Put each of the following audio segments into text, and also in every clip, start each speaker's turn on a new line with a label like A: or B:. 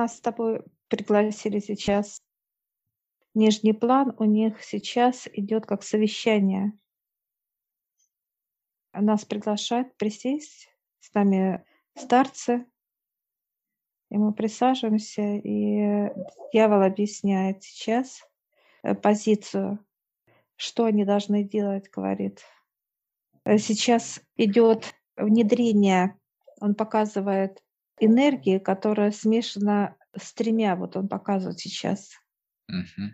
A: нас с тобой пригласили сейчас нижний план, у них сейчас идет как совещание. Нас приглашают присесть, с нами старцы, и мы присаживаемся, и дьявол объясняет сейчас э, позицию, что они должны делать, говорит. Э, сейчас идет внедрение, он показывает энергии, которая смешана с тремя, вот он показывает сейчас.
B: Угу.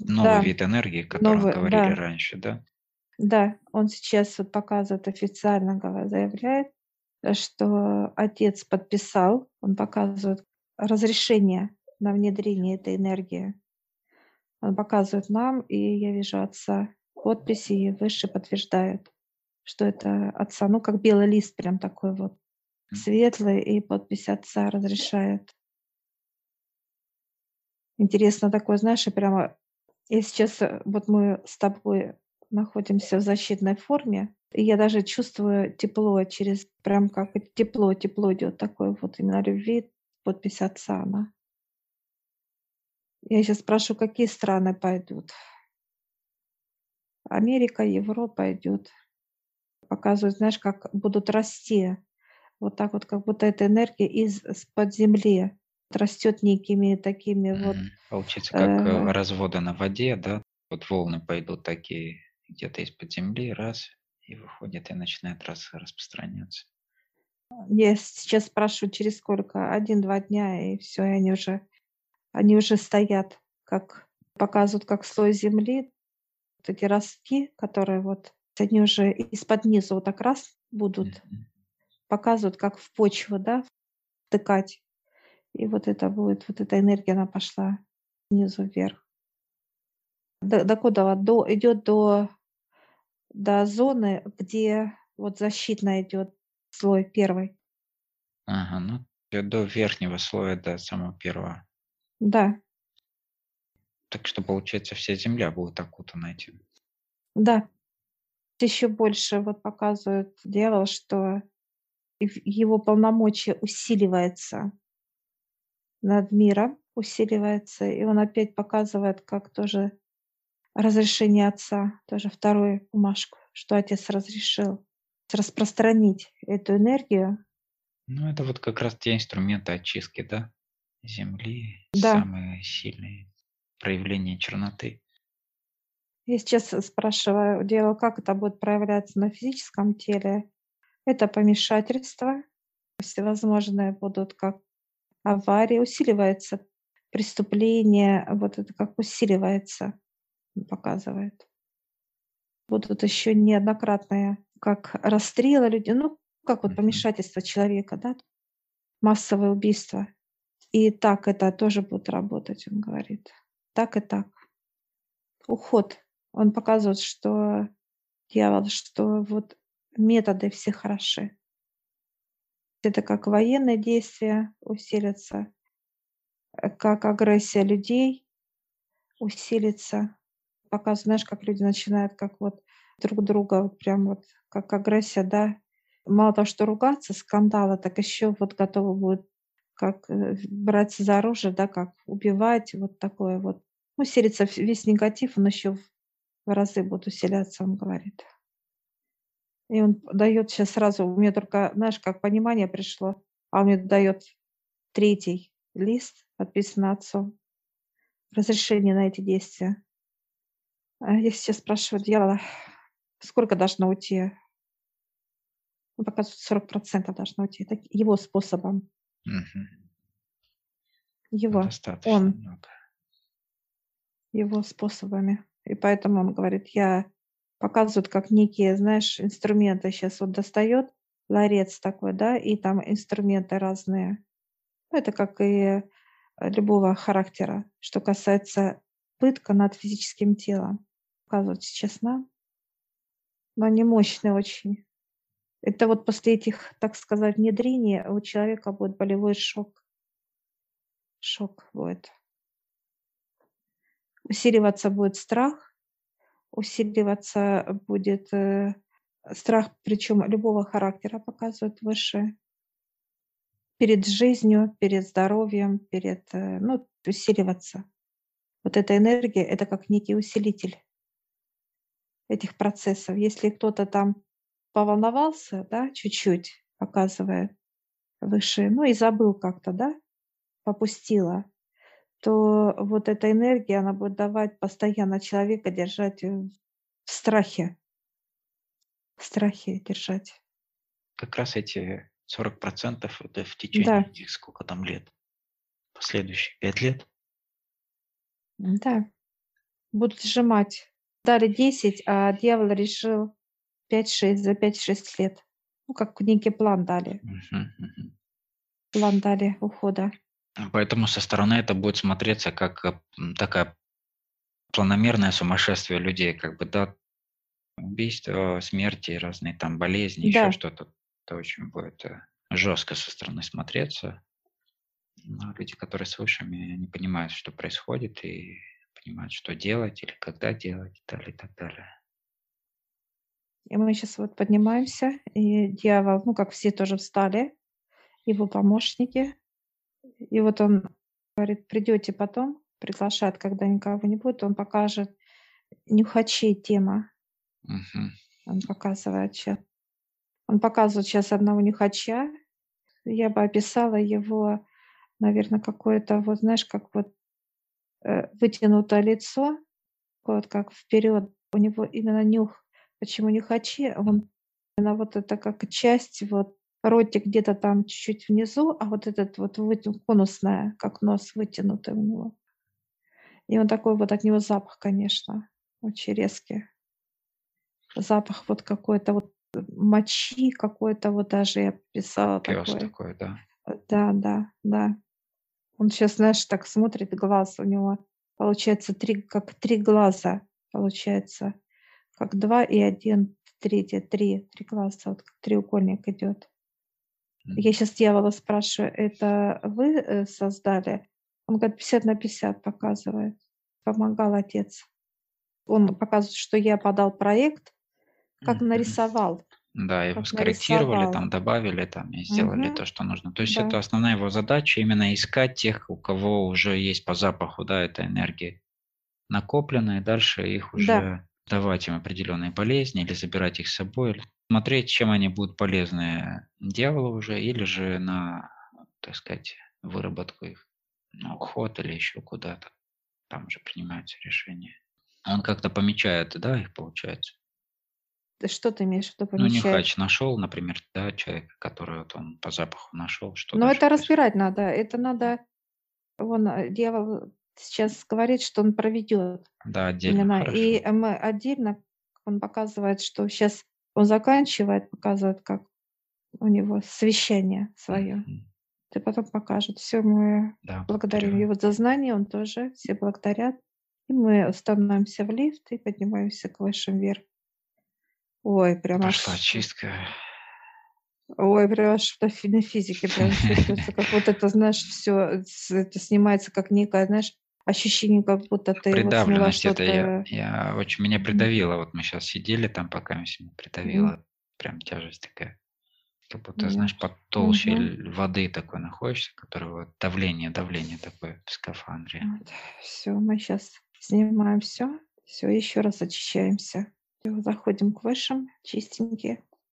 B: Новый да. вид энергии, о котором Новый, говорили да. раньше, да?
A: Да, он сейчас вот показывает официально, заявляет, что отец подписал, он показывает разрешение на внедрение этой энергии. Он показывает нам, и я вижу отца подписи, и выше подтверждает, что это отца. Ну, как белый лист прям такой вот светлый, и подпись отца разрешает. Интересно такое, знаешь, прямо и сейчас э, вот мы с тобой находимся в защитной форме, и я даже чувствую тепло через, прям как тепло, тепло идет такое вот именно любви, подпись отца она. Я сейчас спрошу, какие страны пойдут. Америка, Европа идет. Показывают, знаешь, как будут расти. Вот так вот, как будто эта энергия из-под земли растет некими такими вот.
B: Получится, как э, э, разводы на воде, да? Вот волны пойдут такие где-то из-под земли, раз, и выходит и начинает раз распространяться.
A: Я сейчас спрашиваю, через сколько? Один-два дня, и все, и они уже, они уже стоят, как показывают, как слой земли. Вот эти ростки, которые вот, они уже из-под низа вот так раз будут, mm-hmm. Показывают, как в почву, да, втыкать. И вот это будет, вот эта энергия, она пошла снизу вверх. До, до куда? До, идет до, до зоны, где вот защитно идет слой первый.
B: Ага, ну до верхнего слоя, до самого первого.
A: Да.
B: Так что, получается, вся Земля будет окутана этим.
A: Да. Еще больше вот показывает дьявол, что его полномочия усиливается над миром усиливается, и он опять показывает, как тоже разрешение отца, тоже вторую бумажку, что отец разрешил распространить эту энергию.
B: Ну, это вот как раз те инструменты очистки, да, Земли, да. самые сильные проявления черноты.
A: Я сейчас спрашиваю, дело, как это будет проявляться на физическом теле. Это помешательство. Всевозможные будут как аварии, усиливается преступление, вот это как усиливается, показывает. Будут еще неоднократные, как расстрелы людей, ну, как вот помешательство человека, да, массовое убийство. И так это тоже будет работать, он говорит. Так и так. Уход. Он показывает, что дьявол, что вот методы все хороши это как военные действия усилятся, э, как агрессия людей усилится. Пока знаешь, как люди начинают как вот друг друга, вот прям вот как агрессия, да, мало того, что ругаться, скандалы, так еще вот готовы будут как э, браться за оружие, да, как убивать, вот такое вот. Усилится весь негатив, он еще в разы будет усиляться, он говорит. И он дает сейчас сразу, у меня только, знаешь, как понимание пришло, а он мне дает третий лист, подписанный отцом, разрешение на эти действия. А я сейчас спрашиваю дьявола, сколько должно уйти? Он показывает, 40% должно уйти. Так, его способом. Угу. Его. Достаточно он. Много. Его способами. И поэтому он говорит, я показывают как некие, знаешь, инструменты. Сейчас вот достает ларец такой, да, и там инструменты разные. Ну, это как и э, любого характера, что касается пытка над физическим телом. Показывают сейчас нам. Но они мощные очень. Это вот после этих, так сказать, внедрений у человека будет болевой шок. Шок будет. Усиливаться будет страх, усиливаться будет э, страх, причем любого характера показывает выше. перед жизнью, перед здоровьем, перед, э, ну, усиливаться. Вот эта энергия- это как некий усилитель этих процессов. Если кто-то там поволновался, да, чуть-чуть, показывая выше, ну и забыл как-то, да, попустила, то вот эта энергия, она будет давать постоянно человека держать в страхе. В страхе держать.
B: Как раз эти 40% это в течение
A: Да.
B: этих сколько там лет? Последующие 5 лет?
A: Да. Будут сжимать. Дали 10, а дьявол решил 5-6, за 5-6 лет. Ну, как некий план дали.
B: Мгм, мгм.
A: План дали ухода.
B: Поэтому со стороны это будет смотреться как э, такая планомерное сумасшествие людей, как бы, да, убийства, смерти, разные там болезни, еще
A: Да.
B: что-то. Это очень будет э, жестко со стороны смотреться. Но люди, которые с высшими, они понимают, что происходит, и понимают, что делать или когда делать, и далее, и так далее.
A: И мы сейчас вот поднимаемся, и дьявол, ну, как все тоже встали, его помощники. И вот он говорит, придете потом, приглашает, когда никого не будет, он покажет нюхачей тема.
B: Мгм.
A: Он показывает сейчас. Он показывает сейчас одного нюхача. Я бы описала его, наверное, какое-то, вот знаешь, как вот э, вытянутое лицо, вот как вперед. У него именно нюх. Почему нюхачи? Он именно вот это как часть, вот ротик где-то там чуть-чуть внизу, а вот этот вот вытя- конусная, как нос вытянутый у него. И он такой вот от него запах, конечно, очень резкий. Запах вот какой-то вот э, мочи какой-то, вот даже я писала
B: Пес
A: такой.
B: такой, да.
A: Э, Да, да, да. Он сейчас, знаешь, так смотрит, глаз у него получается три, как три глаза, получается, как два и один, третье, три, три глаза, вот как треугольник идет. Я сейчас дьявола спрашиваю, это вы э, создали? Он говорит, 50 на 50 показывает. Помогал отец. Он показывает, что я подал проект, как
B: Мгм.
A: нарисовал.
B: Да, его
A: Как
B: скорректировали,
A: нарисовал.
B: там добавили, там и сделали
A: Мгм.
B: то, что нужно. То есть
A: Да.
B: это основная его задача именно искать тех, у кого уже есть по запаху, да, эта энергия накопленная, и дальше их
A: Да.
B: уже давать им определенные болезни или забирать их с собой, смотреть, чем они будут полезны дьяволу уже, или же на, так сказать, выработку их, на уход или еще куда-то. Там уже принимаются решения. Он как-то помечает, да, их получается.
A: Что ты имеешь в виду
B: Ну,
A: помещает?
B: нюхач нашел, например, да, человека, который вот он по запаху нашел, что
A: Но это
B: происходит.
A: разбирать надо. Это надо... Вон э, дьявол сейчас говорит, что он проведет
B: Да, отдельно,
A: именно.
B: хорошо.
A: И мы отдельно, он показывает, что сейчас он заканчивает, показывает, как у него совещание свое. Ты потом покажет. Все, мы
B: Да,
A: благодарим
B: благодарю.
A: его за знание, он тоже, все благодарят. И мы становимся в лифт и поднимаемся к высшим вверх. Ой, прям
B: Пошла
A: аж,
B: чистка.
A: ой, прям аж на фи- на физике прям чувствуется, как вот это, знаешь, все это снимается, как некое, знаешь, ощущение, как будто ты вот
B: Придавленность это я, я очень меня придавило. Вот мы сейчас сидели там, пока меня придавило. Прям тяжесть такая. Как будто, знаешь,
A: Я-
B: под толщей л- воды такой находишься, которое вот давление, давление такое в скафандре.
A: Все, мы сейчас снимаем все, все, еще раз очищаемся. Заходим к высшим, чистенькие.